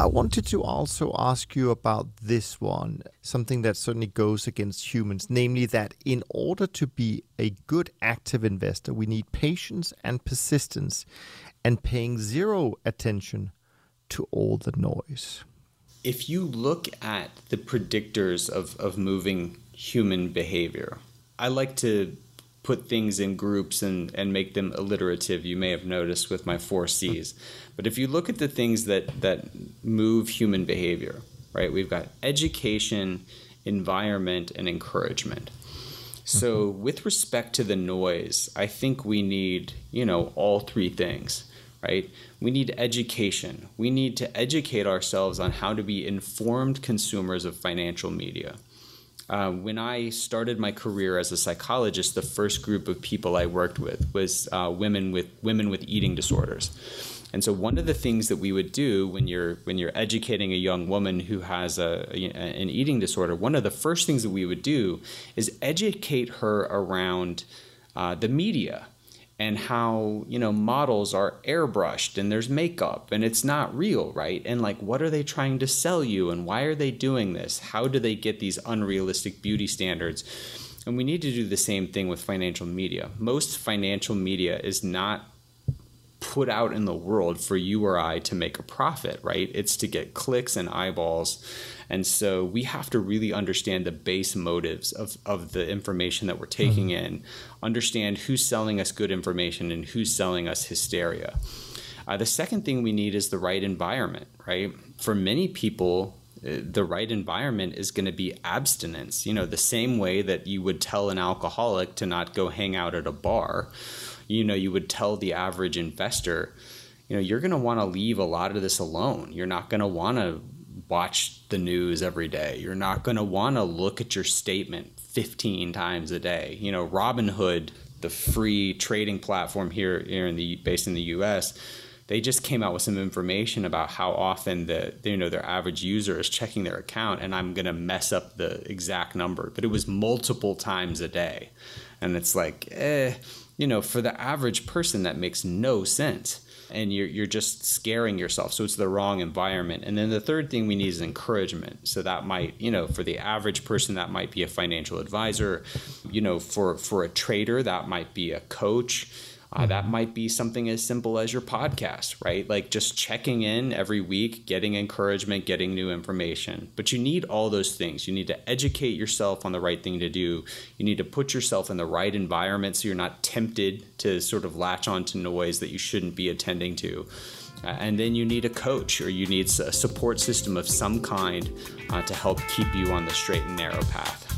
I wanted to also ask you about this one, something that certainly goes against humans, namely that in order to be a good active investor, we need patience and persistence and paying zero attention to all the noise. If you look at the predictors of, of moving human behavior, I like to put things in groups and, and make them alliterative. You may have noticed with my four C's. But if you look at the things that, that move human behavior, right, we've got education, environment, and encouragement. So, mm-hmm. with respect to the noise, I think we need, you know, all three things, right? We need education. We need to educate ourselves on how to be informed consumers of financial media. Uh, when I started my career as a psychologist, the first group of people I worked with was uh, women with women with eating disorders. And so one of the things that we would do when you're when you're educating a young woman who has a, a, an eating disorder, one of the first things that we would do is educate her around uh, the media and how you know models are airbrushed and there's makeup and it's not real right? And like what are they trying to sell you and why are they doing this? How do they get these unrealistic beauty standards? And we need to do the same thing with financial media. Most financial media is not put out in the world for you or I to make a profit, right? It's to get clicks and eyeballs. And so we have to really understand the base motives of, of the information that we're taking mm-hmm. in, understand who's selling us good information and who's selling us hysteria. Uh, the second thing we need is the right environment, right? For many people, uh, the right environment is going to be abstinence. You know, the same way that you would tell an alcoholic to not go hang out at a bar you know you would tell the average investor you know you're going to want to leave a lot of this alone. You're not going to want to watch the news every day. You're not going to want to look at your statement 15 times a day. You know robinhood the free trading platform here here in the based in the US they just came out with some information about how often the you know their average user is checking their account and I'm going to mess up the exact number. But it was multiple times a day. And it's like eh you know, for the average person, that makes no sense. And you're, you're just scaring yourself. So it's the wrong environment. And then the third thing we need is encouragement. So that might, you know, for the average person, that might be a financial advisor. You know, for, for a trader, that might be a coach uh, that might be something as simple as your podcast, right? Like just checking in every week, getting encouragement, getting new information. But you need all those things. You need to educate yourself on the right thing to do. You need to put yourself in the right environment so you're not tempted to sort of latch on to noise that you shouldn't be attending to. Uh, and then you need a coach or you need a support system of some kind uh, to help keep you on the straight and narrow path.